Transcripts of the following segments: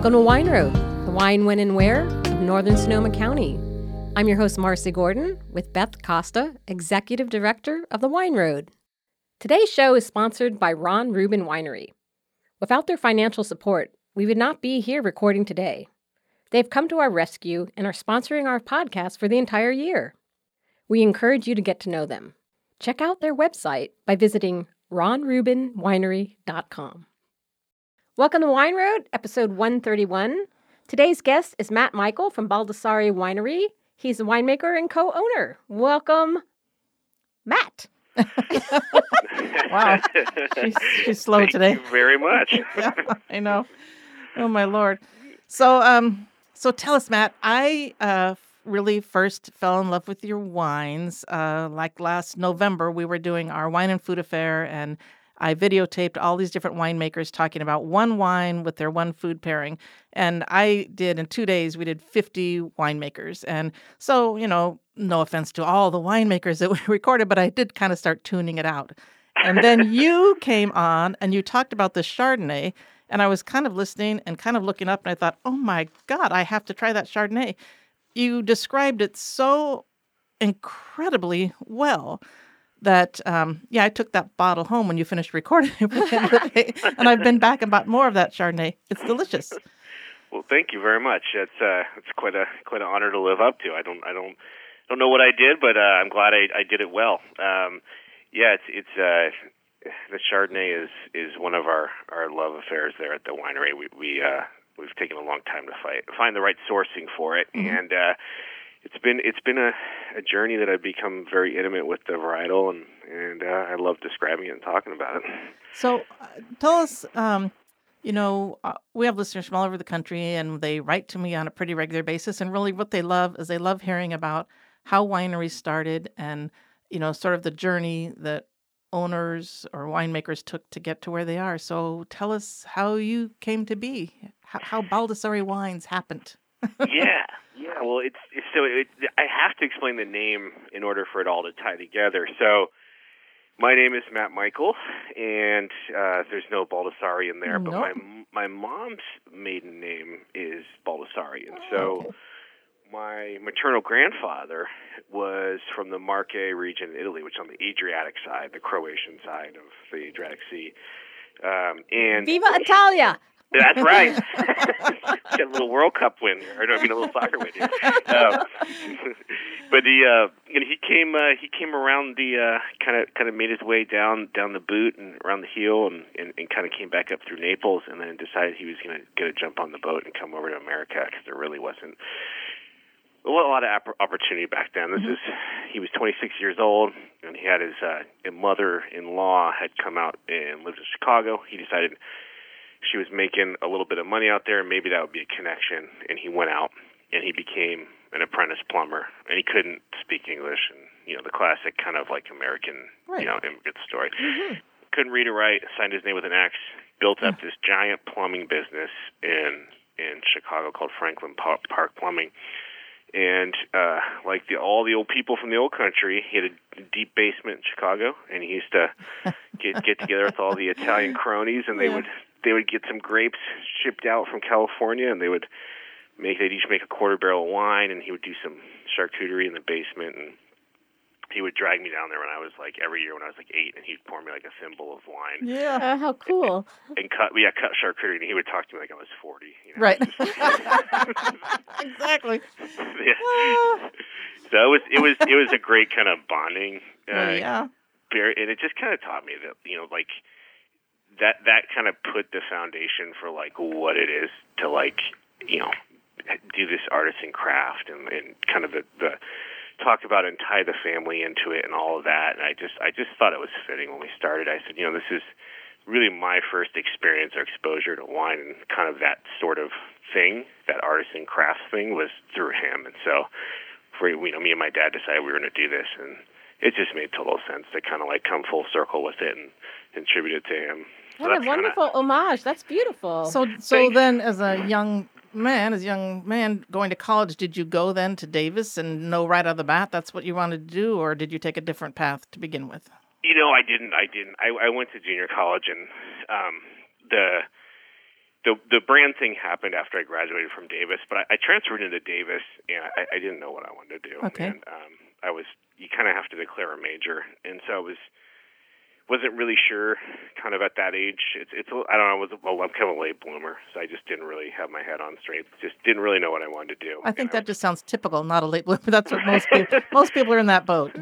Welcome to Wine Road, the wine, when, and where of Northern Sonoma County. I'm your host, Marcy Gordon, with Beth Costa, Executive Director of the Wine Road. Today's show is sponsored by Ron Rubin Winery. Without their financial support, we would not be here recording today. They've come to our rescue and are sponsoring our podcast for the entire year. We encourage you to get to know them. Check out their website by visiting ronrubinwinery.com. Welcome to Wine Road, episode 131. Today's guest is Matt Michael from Baldassari Winery. He's a winemaker and co owner. Welcome, Matt. wow. She's, she's slow Thank today. you very much. yeah, I know. Oh my lord. So um so tell us Matt, I uh really first fell in love with your wines. Uh like last November we were doing our wine and food affair and I videotaped all these different winemakers talking about one wine with their one food pairing. And I did in two days, we did 50 winemakers. And so, you know, no offense to all the winemakers that we recorded, but I did kind of start tuning it out. And then you came on and you talked about the Chardonnay. And I was kind of listening and kind of looking up and I thought, oh my God, I have to try that Chardonnay. You described it so incredibly well that um, yeah, I took that bottle home when you finished recording it, and I've been back and bought more of that Chardonnay. It's delicious. Well, thank you very much. It's uh, it's quite a quite an honor to live up to. I don't I don't don't know what I did, but uh, I'm glad I, I did it well. Um, yeah, it's it's uh, the Chardonnay is is one of our our love affairs there at the winery. We we uh, we've taken a long time to fight find the right sourcing for it, Mhm. and uh, it's been it's been a, a journey that I've become very intimate with the varietal, and and uh, I love describing it and talking about it. So, uh, tell us, um, you know, uh, we have listeners from all over the country, and they write to me on a pretty regular basis. And really, what they love is they love hearing about how wineries started and, you know, sort of the journey that owners or winemakers took to get to where they are. So, tell us how you came to be, how, how Baldassari Wines happened. yeah, yeah. Well, it's, it's so it, I have to explain the name in order for it all to tie together. So, my name is Matt Michael, and uh, there's no Baldassari in there, but my my mom's maiden name is Baldassari, and so Okay. my maternal grandfather was from the Marche region in Italy, which is on the Adriatic side, the Croatian side of the Adriatic Sea. Um, and Viva Italia! That's right. Got a little World Cup win, no, I mean a little soccer win. Here. Um, but he, uh, you know, he came, uh, he came around the, uh, kind of, kind of made his way down, down the boot and around the heel, and, and, and kind of came back up through Naples, and then decided he was going to get a jump on the boat and come over to America because there really wasn't a lot of opp- opportunity back then. This is he was 26 years old, and he had his uh, mother-in-law had come out and lived in Chicago. He decided she was making a little bit of money out there, and maybe that would be a connection. And he went out and he became an apprentice plumber, and he couldn't speak English, and you know the classic kind of like American, Right. you know, immigrant story. Mhm. Couldn't read or write, signed his name with an X, built up this giant plumbing business in in Chicago called Franklin Pa- Park Plumbing. And uh like the all the old people from the old country, he had a deep basement in Chicago, and he used to get get together with all the Italian cronies, and they Yeah. would they would get some grapes shipped out from California, and they would make they'd each make a quarter barrel of wine, and he would do some charcuterie in the basement, and he would drag me down there when I was like every year when I was like eight, and he'd pour me like a thimble of wine Yeah. Uh, how cool. and cut yeah cut charcuterie, and he would talk to me like I was forty. You know? Right. Exactly. yeah. Ah. So it was it was it was a great kind of bonding. Uh, yeah. and it just kind of taught me that you know like that that kind of put the foundation for like what it is to like you know do this artisan craft and, and kind of the, the talk about and tie the family into it and all of that. And I just I just thought it was fitting when we started. I said you know this is really my first experience or exposure to wine and kind of that sort of thing that artisan crafts thing was through him. And so for you know me and my dad decided we were going to do this and it just made total sense to kind of like come full circle with it and, and tribute it to him. So What a that's kinda- wonderful homage. That's beautiful. So, so Thanks. then, as a young man, as a young man going to college, did you go then to Davis and know right out of the bat that's what you wanted to do, or did you take a different path to begin with? You know, I didn't. I didn't. I, I went to junior college, and um, the the the brand thing happened after I graduated from Davis, but I, I transferred into Davis, and I, I didn't know what I wanted to do. Okay. And um, I was you kind of have to declare a major, and so I was wasn't really sure kind of at that age. It's it's I don't know I was well I'm kind of a late bloomer so I just didn't really have my head on straight. Just didn't really know what I wanted to do I think that just sounds typical not a late bloomer. That's what most people most people are in that boat.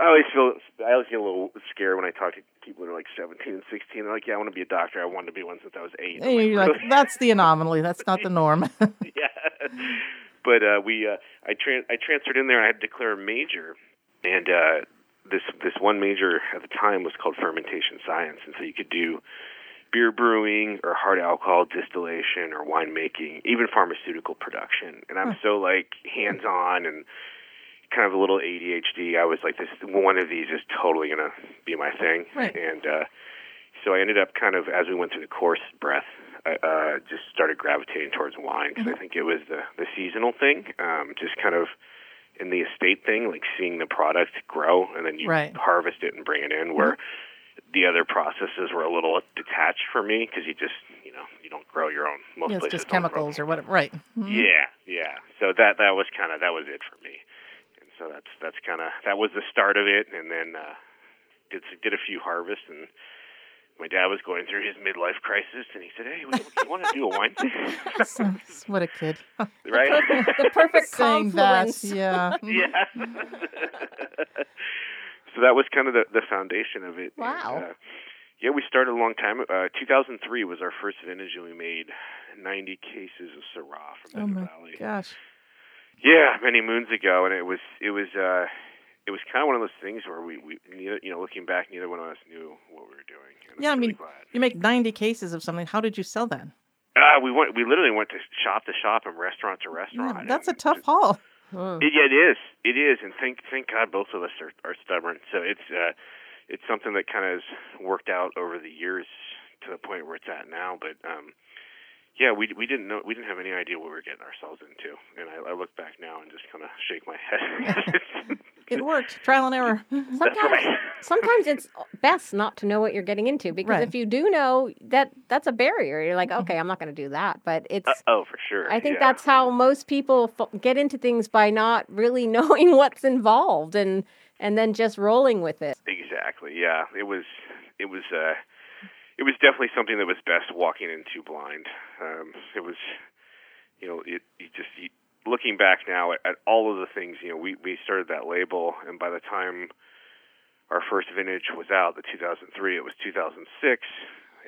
I always feel I always get a little scared when I talk to people who are like 17 and 16 they're like yeah I want to be a doctor. I wanted to be one since I was 8 and you're like, like that's the anomaly. That's not the norm. Yeah. But uh we uh I tra- I transferred in there and I had to declare a major. And uh this this one major at the time was called fermentation science, and so you could do beer brewing or hard alcohol distillation or winemaking, even pharmaceutical production. And I'm so like hands on and kind of a little ADHD. I was like, this one of these is totally gonna be my thing. Right. And uh, so I ended up kind of as we went through the course breath. I uh, just started gravitating towards wine because mm-hmm. I think it was the the seasonal thing. Um, just kind of in the estate thing, like seeing the product grow and then you right. harvest it and bring it in, where mm-hmm. the other processes were a little detached for me because you just, you know, you don't grow your own. Most yeah, it's just chemicals or whatever, right? Mm-hmm. Yeah, yeah. So that that was kind of that was it for me, and so that's that's kind of that was the start of it, and then uh, did did a few harvests and my dad was going through his midlife crisis, and he said, "Hey, you want to do a wine thing?" what a kid! Right? The perfect, the perfect Saying confluence. That, yeah. yeah. so that was kind of the the foundation of it. Wow. And, uh, yeah, we started a long time. Uh, 2003 was our first vintage, and we made 90 cases of Syrah from oh Napa my Valley. gosh! Yeah, many moons ago, and it was it was. uh it was kind of one of those things where we, we neither, you know, looking back, neither one of us knew what we were doing. yeah, I really mean, glad. you make 90 cases of something. How did you sell that? Uh, we went. We literally went to shop to shop and restaurant to Yeah, restaurant. that's a tough just- haul. Hmm. It, yeah, it is. It is, and thank thank God both of us are are stubborn. So it's uh, it's something that kind of has worked out over the years to the point where it's at now. But um, yeah, we we didn't know we didn't have any idea what we were getting ourselves into, and I, I look back now and just kind of shake my head. It worked. Trial and error. Sometimes, right. sometimes it's best not to know what you're getting into because Right. if you do know that that's a barrier. You're like, okay, I'm not going to do that. But it's Uh, oh, for sure. I think yeah. that's how most people f- get into things by not really knowing what's involved and and then just rolling with it. Exactly. Yeah. It was. It was. Uh, it was definitely something that was best walking into blind. Um, it was. You know, it. You just. You, looking back now at, at all of the things. You know, we we started that label, and by the time our first vintage was out, the 2003, it was 2006.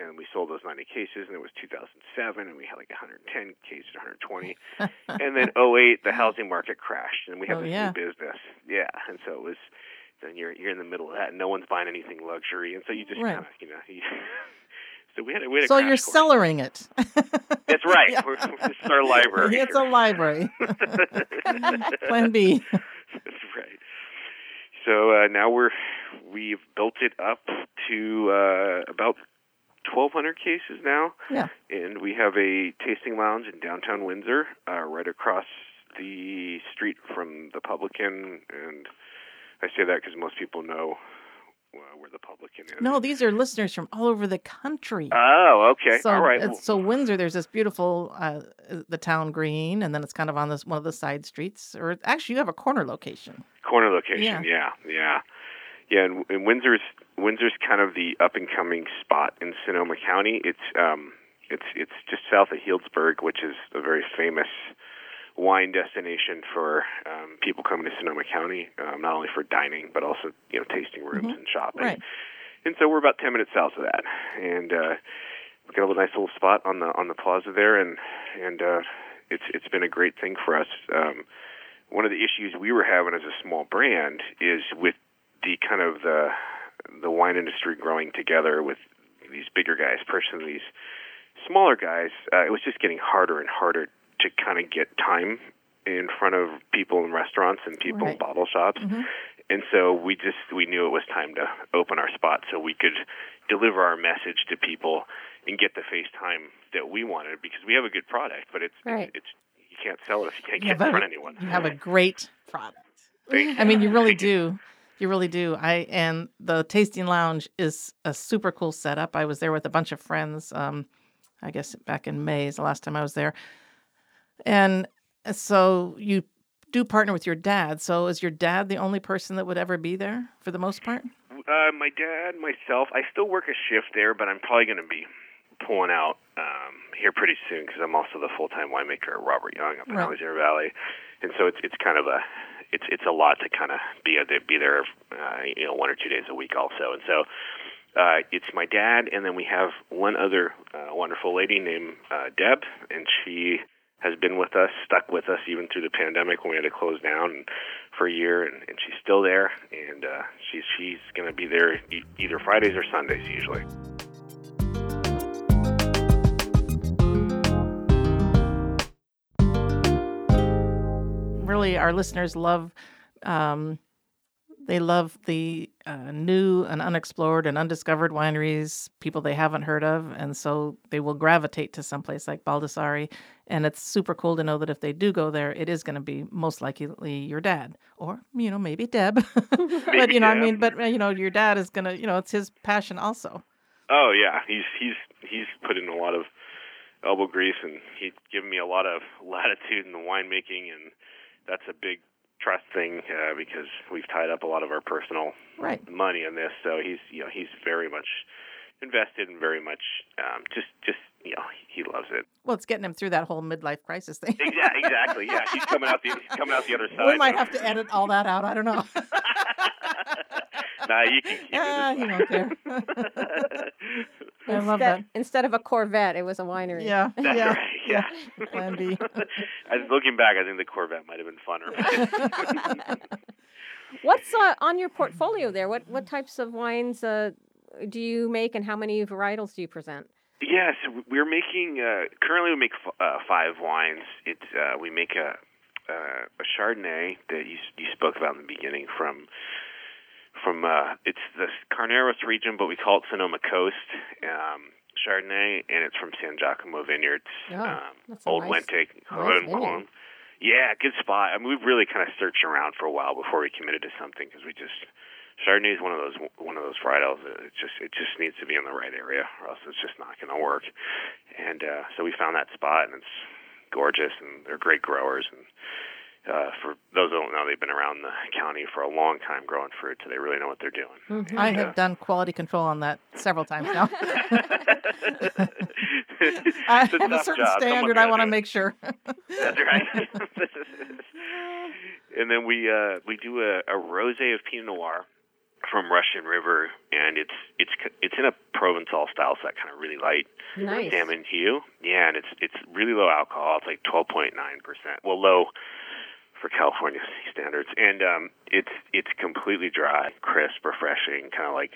And we sold those 90 cases, and it was 2007, and we had like 110 cases, 120. and then 08, the housing market crashed, and we had Oh, this yeah. new business. Yeah, and so it was then you're you're in the middle of that. and No one's buying anything luxury, and so you just Right. kind of you know. You, so we had a, we had a So you're course. cellaring it. That's right. Yeah. We're, this our library. It's a library. Plan B. That's right. So uh, now we're we've built it up to uh, about 1,200 cases now, Yeah. and we have a tasting lounge in downtown Windsor, uh, right across the street from the Publican, and I say that because most people know uh, where the Publican is. No, these are listeners from all over the country. Oh, okay. So, All right. so Windsor, there's this beautiful, uh, the town green, and then it's kind of on this one of the side streets. Or actually, you have a corner location. corner location. Yeah. Yeah, yeah, yeah. And, and Windsor's Windsor's kind of the up and coming spot in Sonoma County. It's um, it's it's just south of Healdsburg, which is a very famous wine destination for um, people coming to Sonoma County, um, not only for dining but also you know tasting rooms Mhm. and shopping. Right. And so we're about ten minutes south of that, and uh, we've got a nice little spot on the on the plaza there, and and uh, it's it's been a great thing for us. Um, one of the issues we were having as a small brand is with the kind of the the wine industry growing together with these bigger guys purchasing these smaller guys. Uh, it was just getting harder and harder to kind of get time in front of people in restaurants and people in bottle shops. Mhm. And so we just we knew it was time to open our spot so we could deliver our message to people and get the face time that we wanted because we have a good product, but it's Right. it's, it's you can't sell it if you can't You get have in a- front of anyone. You have a great product. I mean, you really do. You really do. I and the tasting lounge is a super cool setup. I was there with a bunch of friends um, I guess back in May is the last time I was there. And so you do partner with your dad. So is your dad the only person that would ever be there for the most part? Uh, my dad, myself, I still work a shift there, but I'm probably going to be pulling out um, here pretty soon because I'm also the full-time winemaker at Robert Young up in Right. Valley, and so it's it's kind of a it's it's a lot to kind of be a, be there, uh, you know, one or two days a week also, and so. Uh, it's my dad, and then we have one other uh, wonderful lady named uh, Deb, and she has been with us, stuck with us even through the pandemic when we had to close down for a year, and, and she's still there, and uh, she's she's going to be there e- either Fridays or Sundays usually. Really, our listeners love. Um, they love the uh, new and unexplored and undiscovered wineries, people they haven't heard of, and so they will gravitate to someplace like Baldassari. And it's super cool to know that if they do go there, it is going to be most likely your dad, or you know maybe Deb. but you know, I mean, but uh, you know, your dad is gonna, you know, it's his passion also. Oh yeah, he's he's he's put in a lot of elbow grease, and he's given me a lot of latitude in the winemaking, and that's a big trust thing uh, because we've tied up a lot of our personal Right. money in this. So he's you know he's very much invested and very much um, just just you know he loves it. Well, it's getting him through that whole midlife crisis thing. Exactly, exactly. Yeah, he's coming out the he's coming out the other side. we might have to edit all that out. I don't know. nah, you can keep Ah, it. he won't care. I love instead, that. instead of a Corvette, it was a winery. Yeah, That's yeah, right. Yeah. Plan B. I, looking back, I think the Corvette might have been funner. What's uh, on your portfolio there? What what types of wines uh, do you make, and how many varietals do you present? Yes, we're making. Uh, currently, we make f- uh, five wines. It's uh, we make a uh, a Chardonnay that you you spoke about in the beginning from from uh, it's the Carneros region, but we call it Sonoma Coast um, Chardonnay, and it's from Sangiacomo Vineyards, Oh, um, Old nice- Wente, nice. Yeah, good spot. I mean, we've really kind of searched around for a while before we committed to something because we just Chardonnay is one of those one of those varietals. It just it just needs to be in the right area, or else it's just not going to work. And uh, so we found that spot, and it's gorgeous, and they're great growers. And uh, for those who don't know, they've been around the county for a long time growing fruit, so they really know what they're doing. Mhm. I Yeah. have done quality control on that several times now. It's I a have a tough certain job. standard I want to make sure. That's right. and then we uh, we do a, a rosé of Pinot Noir from Russian River, and it's it's it's in a Provençal style, so that kind of really light Nice. salmon hue. Yeah, and it's it's really low alcohol. It's like twelve point nine percent. Well, low for California standards, and um, it's it's completely dry, crisp, refreshing, kind of like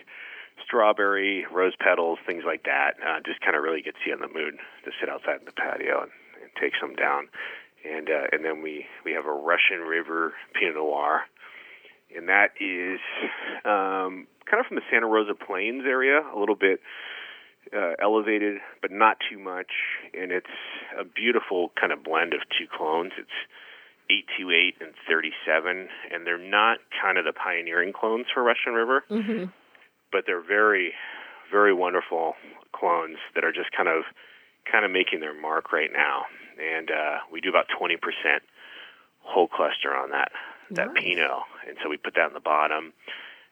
strawberry, rose petals, things like that. Uh, just kind of really gets you in the mood to sit outside in the patio and, and take some down. And uh, and then we we have a Russian River Pinot Noir, and that is um, kind of from the Santa Rosa Plains area, a little bit uh, elevated, but not too much. And it's a beautiful kind of blend of two clones. It's 828 and 37, and they're not kind of the pioneering clones for Russian River, hmm but they're very, very wonderful clones that are just kind of, kind of making their mark right now. And uh, we do about 20% whole cluster on that that Nice. Pinot, and so we put that in the bottom,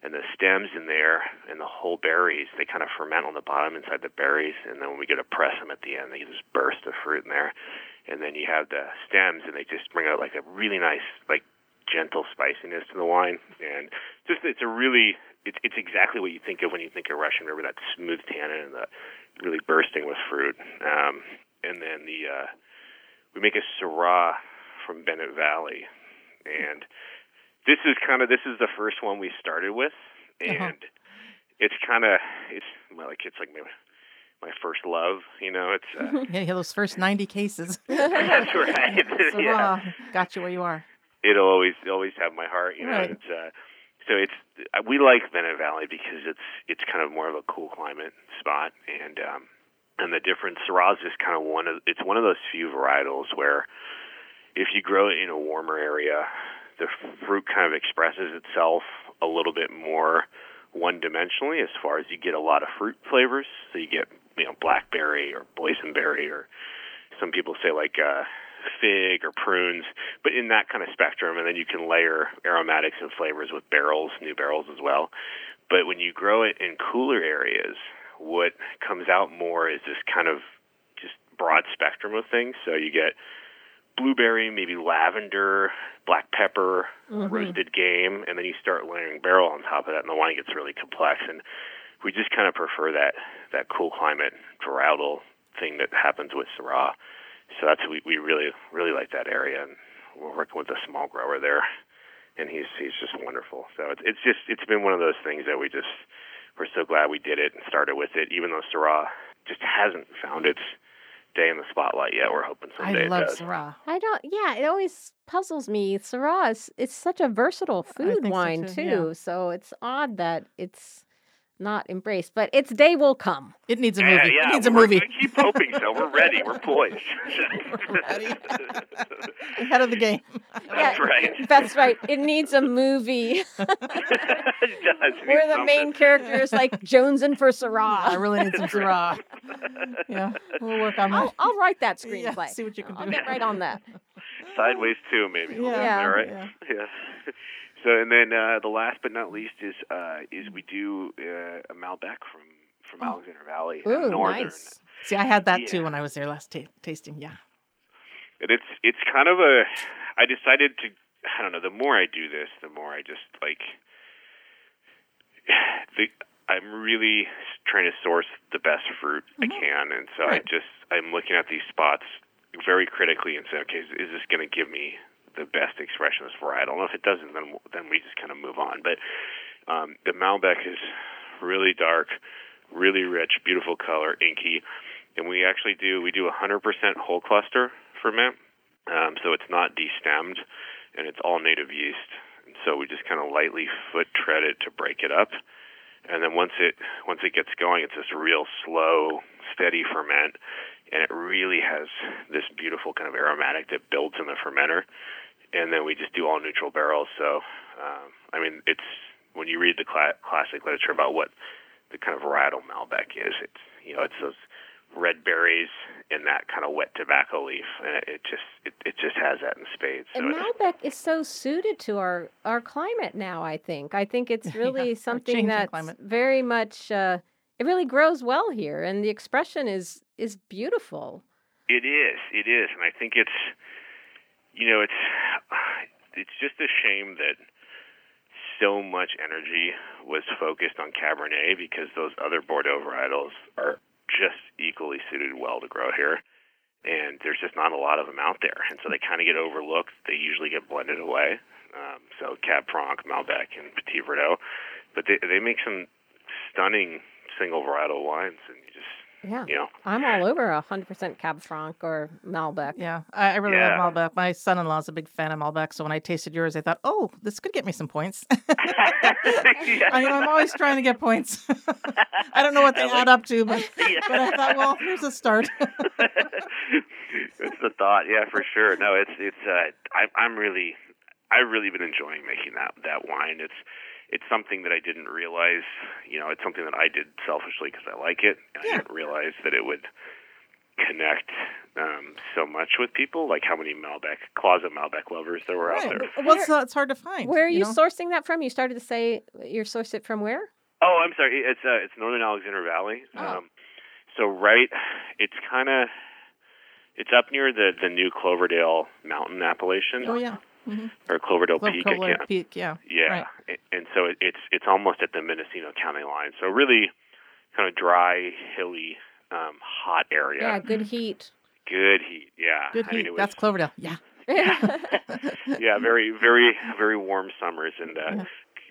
and the stems in there and the whole berries they kind of ferment on the bottom inside the berries, and then when we get to press them at the end, they get this burst of fruit in there, and then you have the stems, and they just bring out like a really nice like gentle spiciness to the wine, and just it's a really it's it's exactly what you think of when you think of Russian River, that smooth tannin and the really bursting with fruit, um, and then the uh, we make a Syrah from Bennett Valley, and this is kind of this is the first one we started with, and Uh-huh. it's kind of it's well, like it's like my my first love, you know. It's uh, Yeah, those first 90 cases. that's right. So, yeah, uh, got you where you are. it'll always always have my heart, you know. Right. It's uh, so it's uh, we like Bennett Valley because it's it's kind of more of a cool climate spot, and um, and the different Syrah is kind of one of it's one of those few varietals where if you grow it in a warmer area, the fruit kind of expresses itself a little bit more one dimensionally as far as you get a lot of fruit flavors. So you get you know blackberry or boysenberry or some people say like uh, fig or prunes, but in that kind of spectrum. And then you can layer aromatics and flavors with barrels, new barrels as well. But when you grow it in cooler areas, what comes out more is this kind of just broad spectrum of things. So you get blueberry, maybe lavender, black pepper, Mhm. roasted game, and then you start layering barrel on top of that, and the wine gets really complex. And we just kind of prefer that that cool climate varietal thing that happens with Syrah. So that's we we really really like that area, and we're working with a small grower there, and he's he's just wonderful. So it's it's just it's been one of those things that we just we're so glad we did it and started with it, even though Syrah just hasn't found its day in the spotlight yet. We're hoping someday I love it does. Syrah. I don't. Yeah, it always puzzles me. Syrah is it's such a versatile food think so wine too, too. yeah. So it's odd that it's not embraced, but its day will come. It needs a Yeah, movie. yeah, it needs a we're movie. gonna keep hoping so. We're ready. We're poised. We're ready. Ahead of the game. That's right. That's right. It needs a movie it does. It where needs the main something. character is like jonesing for I really need some Syrah. Yeah, we'll work on that. I'll, I'll write that Yeah, screenplay. see what you can I'll do. get right on that. Sideways too, maybe. Yeah, All right. yeah. Yeah. So and then uh, the last but not least is uh, is we do uh, a Malbec from from Oh. Alexander Valley, uh, Ooh, northern, nice. See, I had that too when I was there last ta- tasting. Yeah. and it's it's kind of a. I decided to. I don't know. The more I do this, the more I just like. The I'm really trying to source the best fruit I Mhm. can, and so I just I'm looking at these spots very critically and say, okay, is, is this going to give me the best expression of this varietal? And if it doesn't, then then we just kind of move on. But um, the Malbec is really dark, really rich, beautiful color, inky, and we actually do we do 100% whole cluster ferment, um, so it's not destemmed, and it's all native yeast. And so we just kind of lightly foot tread it to break it up, and then once it once it gets going, it's this real slow, steady ferment, and it really has this beautiful kind of aromatic that builds in the fermenter. And then we just do all neutral barrels. So, um, I mean, it's when you read the cla- classic literature about what the kind of varietal Malbec is, it's you know, it's those red berries in that kind of wet tobacco leaf, and it, it just it, it just has that in spades. So And Malbec is so suited to our, our climate now, I think. I think it's really our something changing that's climate. very much, uh, it really grows well here. And the expression is, is beautiful. It is. It is, and I think it's, you know, it's, it's just a shame that so much energy was focused on Cabernet because those other Bordeaux varietals are just equally suited well to grow here, and there's just not a lot of them out there, and so they kind of get overlooked. They usually get blended away. Um, so Cab Franc, Malbec, and Petit Verdot, but they they make some stunning single varietal wines, and you just Yeah. you know I'm all over 100% Cab Franc or Malbec. Yeah, I, I really Yeah. love Malbec. My son-in-law is a big fan of Malbec, so when I tasted yours, I thought, "Oh, this could get me some points." Yeah. I, I'm always trying to get points. I don't know what they I like- add up to, but Yeah. but I thought, well, here's a start. it's the thought, yeah, for sure. No, it's it's. Uh, I, I'm really, I've really been enjoying making that that wine. It's it's something that I didn't realize. You know, it's something that I did selfishly because I like it, and Yeah. I didn't realize that it would connect um, so much with people. Like how many Malbec closet Malbec lovers there were out there. Well, it's, it's hard to find. Where are you, know? sourcing that from? You started to say you source it from where? Oh, I'm sorry. It's uh, it's Northern Alexander Valley. Oh. Um, so right, it's kind of it's up near the the new Cloverdale Mountain appellation Oh yeah, mm-hmm. or Cloverdale Peak. I Clover Peak. Yeah. Yeah, Right. And so it, it's it's almost at the Mendocino County line. So really, kind of dry, hilly, um, hot area. Yeah, good heat. Good heat. Yeah. Good I heat. mean, was, That's Cloverdale. Yeah. yeah, yeah, very, very, very warm summers and uh, Yeah.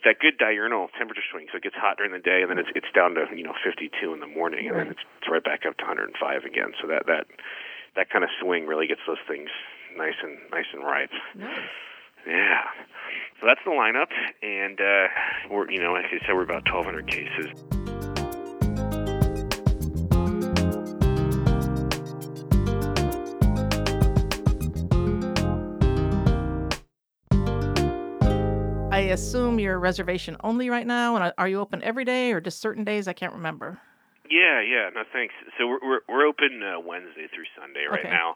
that good diurnal temperature swing. So it gets hot during the day, and then it's it's down to you know 52 in the morning, and then it's, it's right back up to 105 again. So that that that kind of swing really gets those things nice and nice and ripe. nice. Yeah. So that's the lineup, and uh, we're you know like I said, we're about 1,200 cases. I assume you're reservation only right now, and are you open every day or just certain days? I can't remember. Yeah, yeah. No, thanks. So we're we're, we're open uh, Wednesday through Sunday right Okay. now,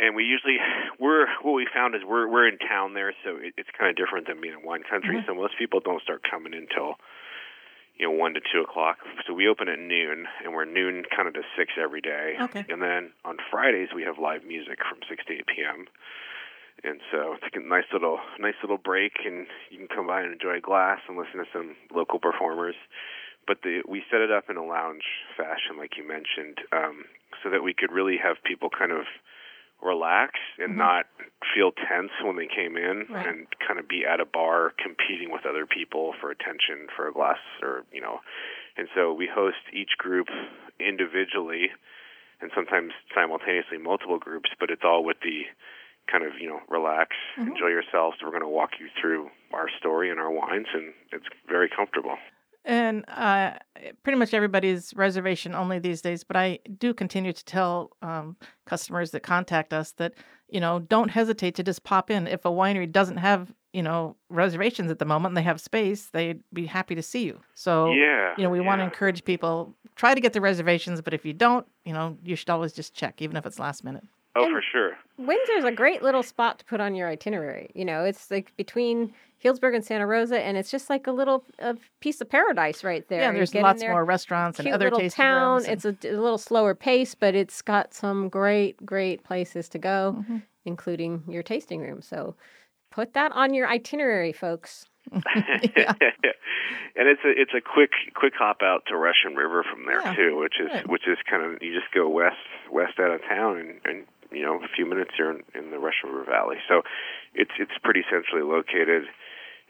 and we usually we're what we found is we're we're in town there, so it, it's kind of different than being in wine country. Mhm. So most people don't start coming until you know one to two o'clock. So we open at noon, and we're noon kind of to six every day. Okay. And then on Fridays we have live music from six to eight p.m. And so it's a nice little nice little break, and you can come by and enjoy a glass and listen to some local performers. But the, we set it up in a lounge fashion, like you mentioned, um, so that we could really have people kind of relax and Mhm. not feel tense when they came in, Right. and kind of be at a bar competing with other people for attention for a glass or you know. And so we host each group individually, and sometimes simultaneously multiple groups, but it's all with the kind of you know relax, Mhm. enjoy yourselves. We're going to walk you through our story and our wines, and it's very comfortable. And uh, pretty much everybody's reservation only these days. But I do continue to tell um, customers that contact us that you know don't hesitate to just pop in. If a winery doesn't have you know reservations at the moment and they have space, they'd be happy to see you. So yeah, you know we want to encourage people try to get the reservations. But if you don't, you know you should always just check, even if it's last minute. Oh, And- for sure. Windsor's a great little spot to put on your itinerary. You know, it's like between Healdsburg and Santa Rosa, and it's just like a little a piece of paradise right there. yeah, there's lots there, more restaurants and other little tasting town. rooms. and- It's a little slower pace, but it's got some great, great places to go, Mhm. including your tasting room. So put that on your itinerary, folks. Yeah. and it's a it's a quick quick hop out to Russian River from there Yeah, too, which is right. which is kind of you just go west west out of town and and you know a few minutes you're in, in the Russian River Valley. So it's it's pretty centrally located.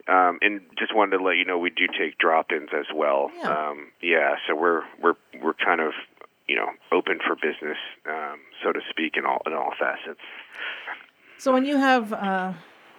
Um, and just wanted to let you know we do take drop-ins as well. Yeah. Um, yeah, so we're we're we're kind of you know open for business, um, so to speak, in all in all facets. So when you have uh,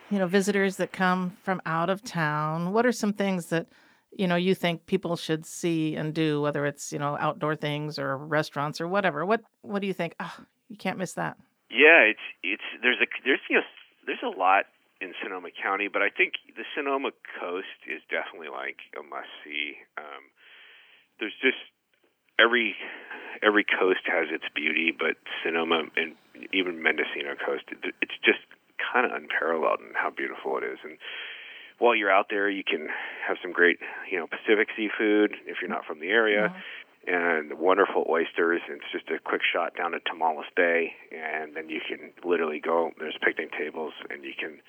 you know visitors that come from out of town, what are some things that you know you think people should see and do, whether it's you know outdoor things or restaurants or whatever? What what do you think? Oh, you can't miss that. Yeah, it's it's there's a there's you know there's a lot in Sonoma County, but I think the Sonoma coast is definitely like a must see. Um, there's just every every coast has its beauty, but Sonoma and even Mendocino coast, it's just kind of unparalleled in how beautiful it is. And while you're out there, you can have some great you know Pacific seafood if you're not from the area and the wonderful oysters. It's just a quick shot down to Tomales Bay, and then you can literally go. There's picnic tables, and you can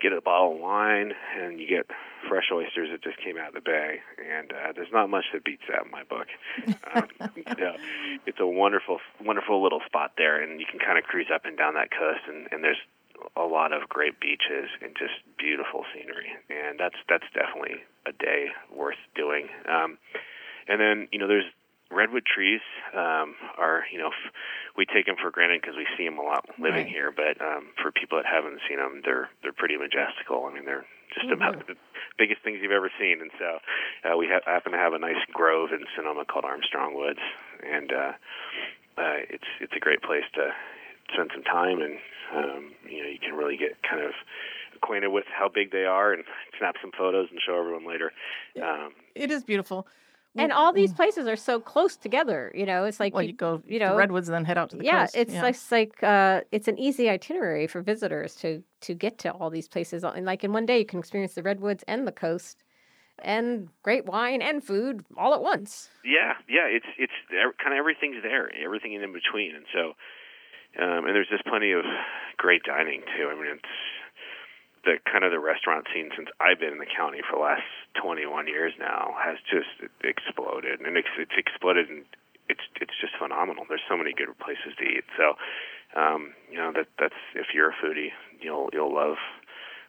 get a bottle of wine, and you get fresh oysters that just came out of the bay. And uh, there's not much that beats that in my book. Um, yeah, it's a wonderful, wonderful little spot there, and you can kind of cruise up and down that coast, and, and there's a lot of great beaches and just beautiful scenery, and that's that's definitely a day worth doing. Um, and then you know there's redwood trees um, are you know f- we take them for granted because we see them a lot living Right. here, but um, for people that haven't seen them, they're they're pretty majestical. I mean they're just Oh, about the biggest things you've ever seen, and so uh, we ha- happen to have a nice grove in Sonoma called Armstrong Woods, and uh, uh, it's it's a great place to spend some time, and um, you know you can really get kind of acquainted with how big they are and snap some photos and show everyone later. Um, It is beautiful. And all these places are so close together. You know, it's like well, you- you go you to know, redwoods and then head out to the yeah, coast. it's like it's like uh, it's an easy itinerary for visitors to to get to all these places. And like in one day, you can experience the redwoods and the coast, and great wine and food all at once. Yeah, yeah, it's it's kind of everything's there, everything in between, and so um, and there's just plenty of great dining too. I mean, it's the kind of the restaurant scene since I've been in the county for the last 21 years now has just exploded, and it's, it's exploded, and it's it's just phenomenal. There's so many good places to eat. So, um, you know that that's if you're a foodie, you'll you'll love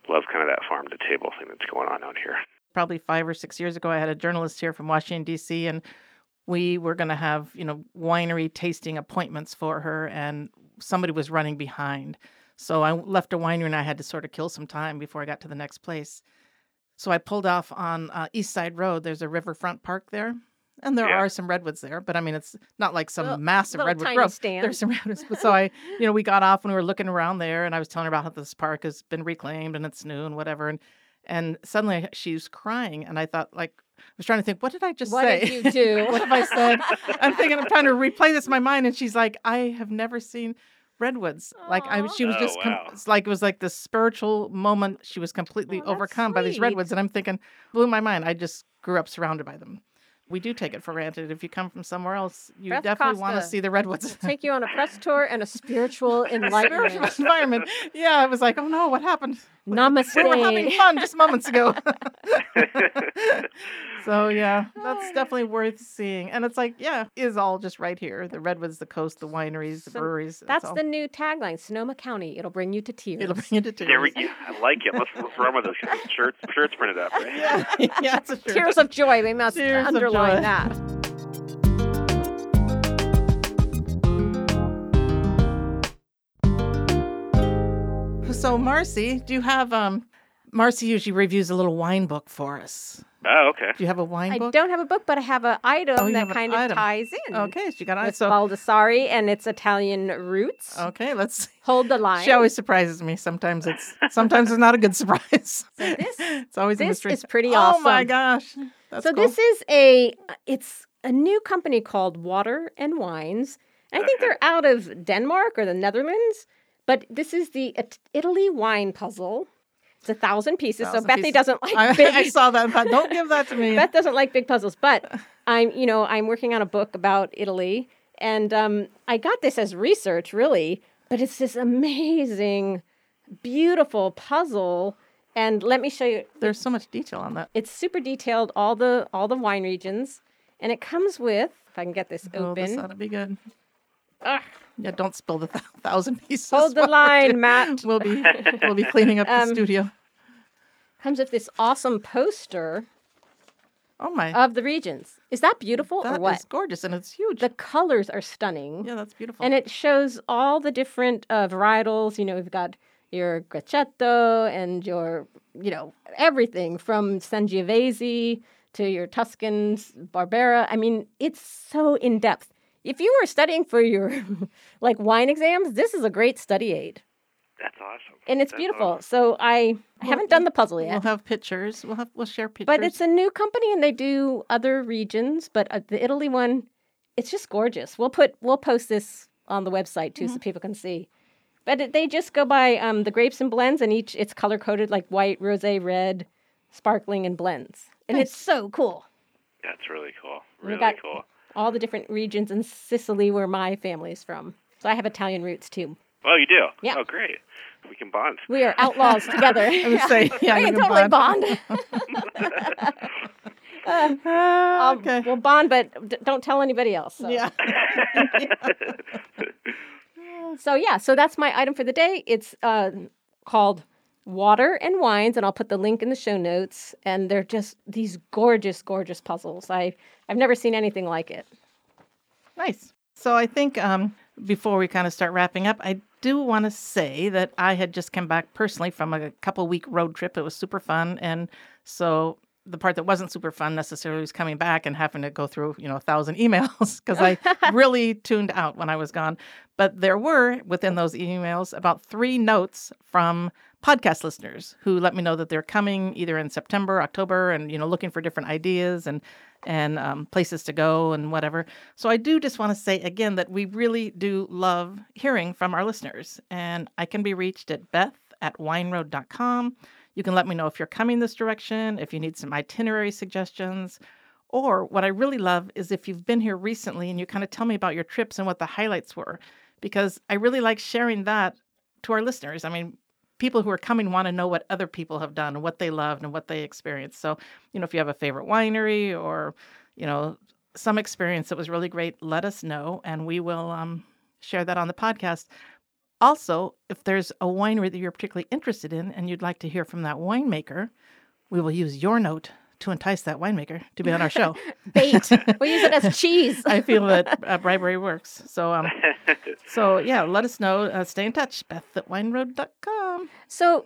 love kind of that farm to table thing that's going on out here. probably five or six years ago, I had a journalist here from Washington D.C. and we were going to have you know winery tasting appointments for her, and somebody was running behind, so I left a winery and I had to sort of kill some time before I got to the next place. So I pulled off on uh, East Side Road. There's a riverfront park there, and there Yeah. are some redwoods there, but I mean it's not like some Little- massive little redwood grove. stand. There's some redwoods. But so I, you know, we got off and we were looking around there, and I was telling her about how this park has been reclaimed and it's new and whatever, and and suddenly she's crying, and I thought like. I was trying to think, what did I just What say? What did you do? what have I said? I'm thinking, I'm trying to replay this in my mind, and she's like, I have never seen redwoods. Like I, she was Oh, just com- wow. it's like it was like this spiritual moment. She was completely Oh, that's overcome by these redwoods, and I'm thinking, blew my mind. I just grew up surrounded by them. We do take it for granted. If you come from somewhere else, you Beth definitely want to see the redwoods. Take you on a press tour and a spiritual enlightenment. Spiritual environment. Yeah, I was like, oh no, what happened? Namaste. We were having fun just moments ago. so yeah, that's definitely worth seeing. And it's like, yeah, is all just right here. The redwoods, the coast, the wineries, the So breweries. it's That's all- the new tagline, Sonoma County. It'll bring you to tears. It'll bring you to tears. There we go. I like it. Let's, let's run with those shirts. Shirts printed up, right? yeah, yeah, it's a sure. Tears of joy. We must Tears of underline that. So Marcy, do you have um Marcy usually reviews a little wine book for us. Oh, okay. Do you have a wine I book? don't have a book, but I have an item Oh, you that have an kind of item. ties in. Okay, so you got it. It's So Baldassari and its Italian roots. okay, let's Hold the line. She always surprises me. Sometimes it's sometimes it's not a good surprise. So this- it's always a this mystery. is pretty awesome. Oh my awesome. gosh. That's so cool. this is a it's a new company called Water and Wines. And I think Okay. they're out of Denmark or the Netherlands, but this is the It- Italy wine puzzle. It's a thousand pieces. Thousand so Bethany pieces. doesn't like I, big. I saw that thought, don't give that to me. Beth doesn't like big puzzles, but I'm you know I'm working on a book about Italy, and um, I got this as research really, but it's this amazing, beautiful puzzle. And let me show you. There's so much detail on that. It's super detailed, all the all the wine regions, and it comes with. If I can get this Oh, this open, ought to be good. Ugh. Yeah, don't spill the th- thousand pieces. hold the line, Matt. We'll be we'll be cleaning up the Um, studio. Comes with this awesome poster Oh my, of the regions. Is that beautiful that or is what? gorgeous and it's huge. The colors are stunning. yeah, that's beautiful. And it shows all the different uh, varietals. You know, we've got your Gracetto and your, you know, everything from Sangiovese to your Tuscans, Barbera. I mean, it's so in depth. If you were studying for your like wine exams, this is a great study aid, That's awesome. and it's That's beautiful. awesome. So I, I haven't done the puzzle yet. we'll have pictures. We'll have we'll share pictures. but it's a new company and they do other regions. But uh, the Italy one, it's just gorgeous. We'll put we'll post this on the website too, Mm-hmm. so people can see. But it, they just go by um, the grapes and blends, and each it's color coded like white, rosé, red, sparkling, and blends, and it's so cool. That's really cool. Really got- cool. All the different regions in Sicily, where my family's from. So I have Italian roots too. Oh, you do? Yeah. Oh, great. We can bond. We are outlaws together. I would say, yeah, we you can can totally bond. bond. Uh, I'll- okay. We'll bond, but d- don't tell anybody else. so. Yeah. So yeah, so that's my item for the day. It's uh, called Water and Wines, and I'll put the link in the show notes. And they're just these gorgeous, gorgeous puzzles. I I've never seen anything like it. Nice. So I think um, before we kind of start wrapping up, I do want to say that I had just come back personally from a couple week road trip. It was super fun, and so the part that wasn't super fun necessarily was coming back and having to go through you know a thousand emails because I really tuned out when I was gone. But there were within those emails about three notes from podcast listeners who let me know that they're coming either in September, October, and you know looking for different ideas and and um, places to go and whatever. So I do just want to say again that we really do love hearing from our listeners, and I can be reached at Beth at wineroad.com. You can let me know if you're coming this direction, if you need some itinerary suggestions, or what I really love is if you've been here recently and you kind of tell me about your trips and what the highlights were, because I really like sharing that to our listeners. I mean, people who are coming want to know what other people have done and what they loved and what they experienced. So, you know, if you have a favorite winery or, you know, some experience that was really great, let us know and we will um, share that on the podcast. Also, if there's a winery that you're particularly interested in and you'd like to hear from that winemaker, we will use your note to entice that winemaker to be on our show. Bait. we'll use it as cheese. I feel that uh, bribery works. So, um, so yeah, let us know. Uh, stay in touch. Beth at wineroad.com. So,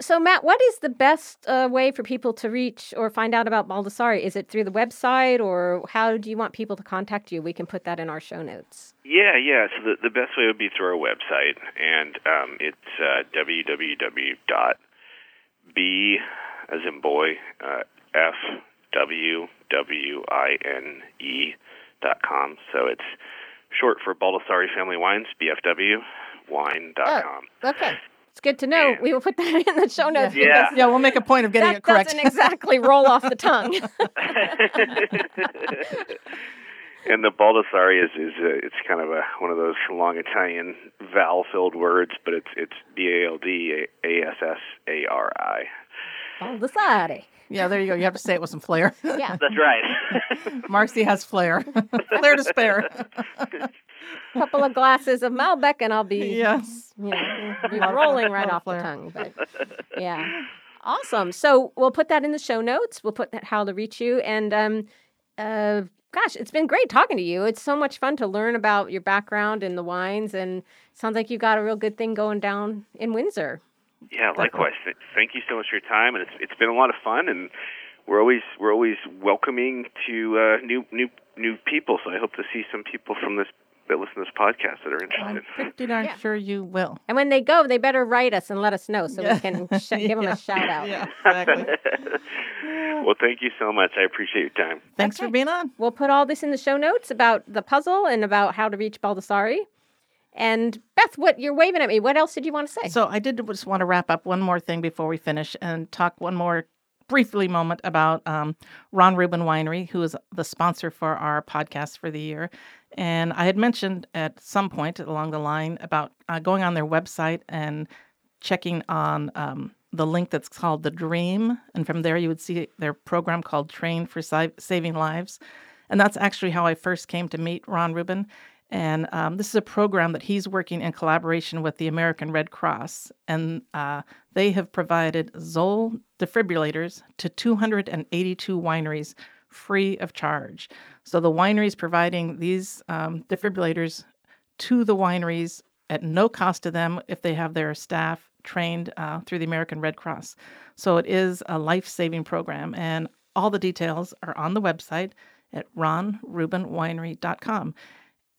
so Matt, what is the best uh, way for people to reach or find out about Baldassari? Is it through the website, or how do you want people to contact you? We can put that in our show notes. Yeah, yeah. So the, the best way would be through our website, and um, it's uh, www.b as in boy, uh, F W W I N E dot com. So it's short for Baldassari Family Wines, BFW wine dot oh, com. Oh, okay. It's good to know. We will put that in the show notes. Yeah. because Yeah, we'll make a point of getting that it correct. doesn't exactly roll off the tongue. and the Baldassari is is a, it's kind of a one of those long Italian vowel filled words, but it's it's B A L D A S S A R I. Baldassari. Yeah, there you go. You have to say it with some flair. Yeah. That's right. Marcy has flair. flair to spare. A couple of glasses of Malbec and I'll be, yes. you know, be rolling right lot of off the tongue. But yeah. Awesome. So we'll put that in the show notes. We'll put that how to reach you. And um, uh, gosh, it's been great talking to you. It's so much fun to learn about your background and the wines. And sounds like you've got a real good thing going down in Windsor. Yeah, likewise. Th- Thank you so much for your time, and it's it's been a lot of fun, and we're always we're always welcoming to uh, new new new people. So I hope to see some people from this that listen to this podcast that are interested. I'm interested. pretty darn Yeah. sure you will. And when they go, they better write us and let us know so Yeah. we can sh- give them Yeah. a shout out. Yeah, exactly. well, thank you so much. I appreciate your time. Thanks for being on. We'll put all this in the show notes about the puzzle and about how to reach Baldassari. And Beth, what you're waving at me? What else did you want to say? So I did just want to wrap up one more thing before we finish and talk one more briefly moment about um, Ron Rubin Winery, who is the sponsor for our podcast for the year. And I had mentioned at some point along the line about uh, going on their website and checking on um, the link that's called The Dream. And from there, you would see their program called Train for Sa- Saving Lives. And that's actually how I first came to meet Ron Rubin. And um, this is a program that he's working in collaboration with the American Red Cross. And uh, they have provided Zoll defibrillators to 282 wineries free of charge. So the wineries providing these um, defibrillators to the wineries at no cost to them if they have their staff trained uh, through the American Red Cross. So it is a life saving program. And all the details are on the website at ronrubinwinery.com.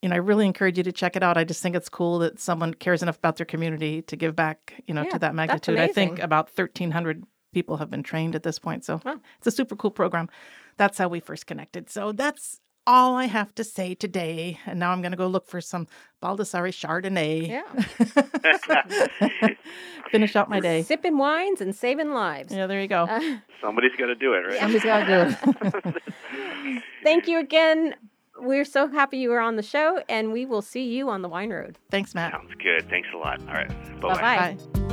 And I really encourage you to check it out. I just think it's cool that someone cares enough about their community to give back, you know, Yeah, to that magnitude. I think about 1,300 people have been trained at this point. So Wow. it's a super cool program. That's how we first connected. So that's all I have to say today. And now I'm going to go look for some Baldassari Chardonnay. yeah. Finish out my day. Sipping wines and saving lives. Yeah, there you go. Uh, Somebody's got to do it, right? Somebody's got to do it. thank you again. We're so happy you were on the show, and we will see you on the wine road. Thanks, Matt. Sounds good. Thanks a lot. All right. Bye-bye. Bye.